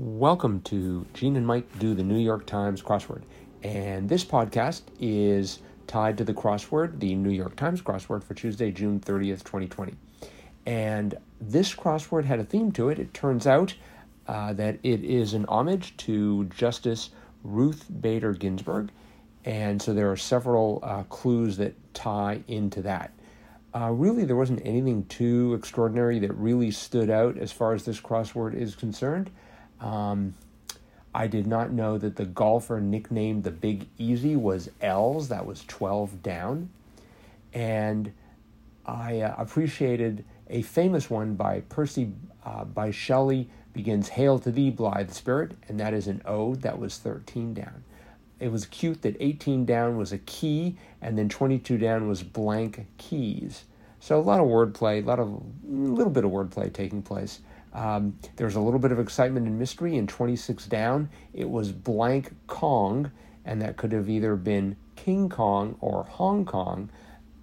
Welcome to Gene and Mike Do the New York Times Crossword. And this podcast is tied to the crossword, the New York Times crossword for Tuesday, June 30th, 2020. And this crossword had a theme to it. It turns out uh, that it is an homage to Justice Ruth Bader Ginsburg. And so there are several uh, clues that tie into that. Uh, really, there wasn't anything too extraordinary that really stood out as far as this crossword is concerned. Um, I did not know that the golfer nicknamed the Big Easy was Els. That was 12 down. And I uh, appreciated a famous one by Percy uh, by Shelley begins Hail to thee, blithe spirit, and that is an ode that was 13 down. It was cute that 18 down was a key, and then 22 down was blank keys. So a lot of wordplay, a lot of a little bit of wordplay taking place. Um, there was a little bit of excitement and mystery in 26 down. It was blank Kong, and that could have either been King Kong or Hong Kong,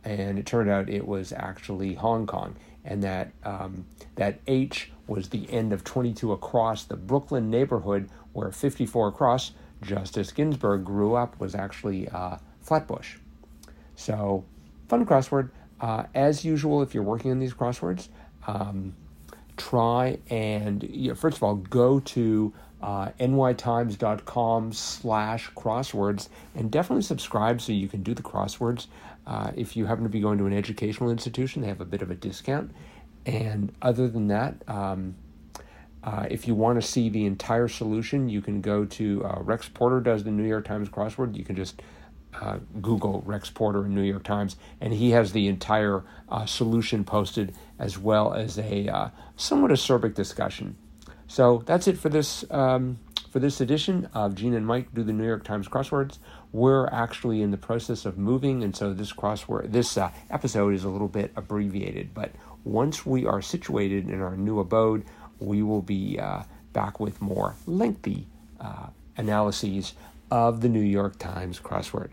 and it turned out it was actually Hong Kong, and that um, that H was the end of 22 across the Brooklyn neighborhood where 54 across Justice Ginsburg grew up was actually uh, Flatbush. So, fun crossword. Uh, as usual, if you're working on these crosswords, um, try and you know, first of all go to uh, nytimes.com slash crosswords and definitely subscribe so you can do the crosswords. Uh, if you happen to be going to an educational institution they have a bit of a discount. And other than that um, uh, if you want to see the entire solution you can go to uh, rex porter does the new york times crossword. You can just uh, Google Rex Porter in New York Times, and he has the entire uh, solution posted as well as a uh, somewhat acerbic discussion. So that's it for this um, for this edition of Gene and Mike do the New York Times crosswords. We're actually in the process of moving, and so this crossword this uh, episode is a little bit abbreviated. But once we are situated in our new abode, we will be uh, back with more lengthy uh, analyses of the New York Times crossword.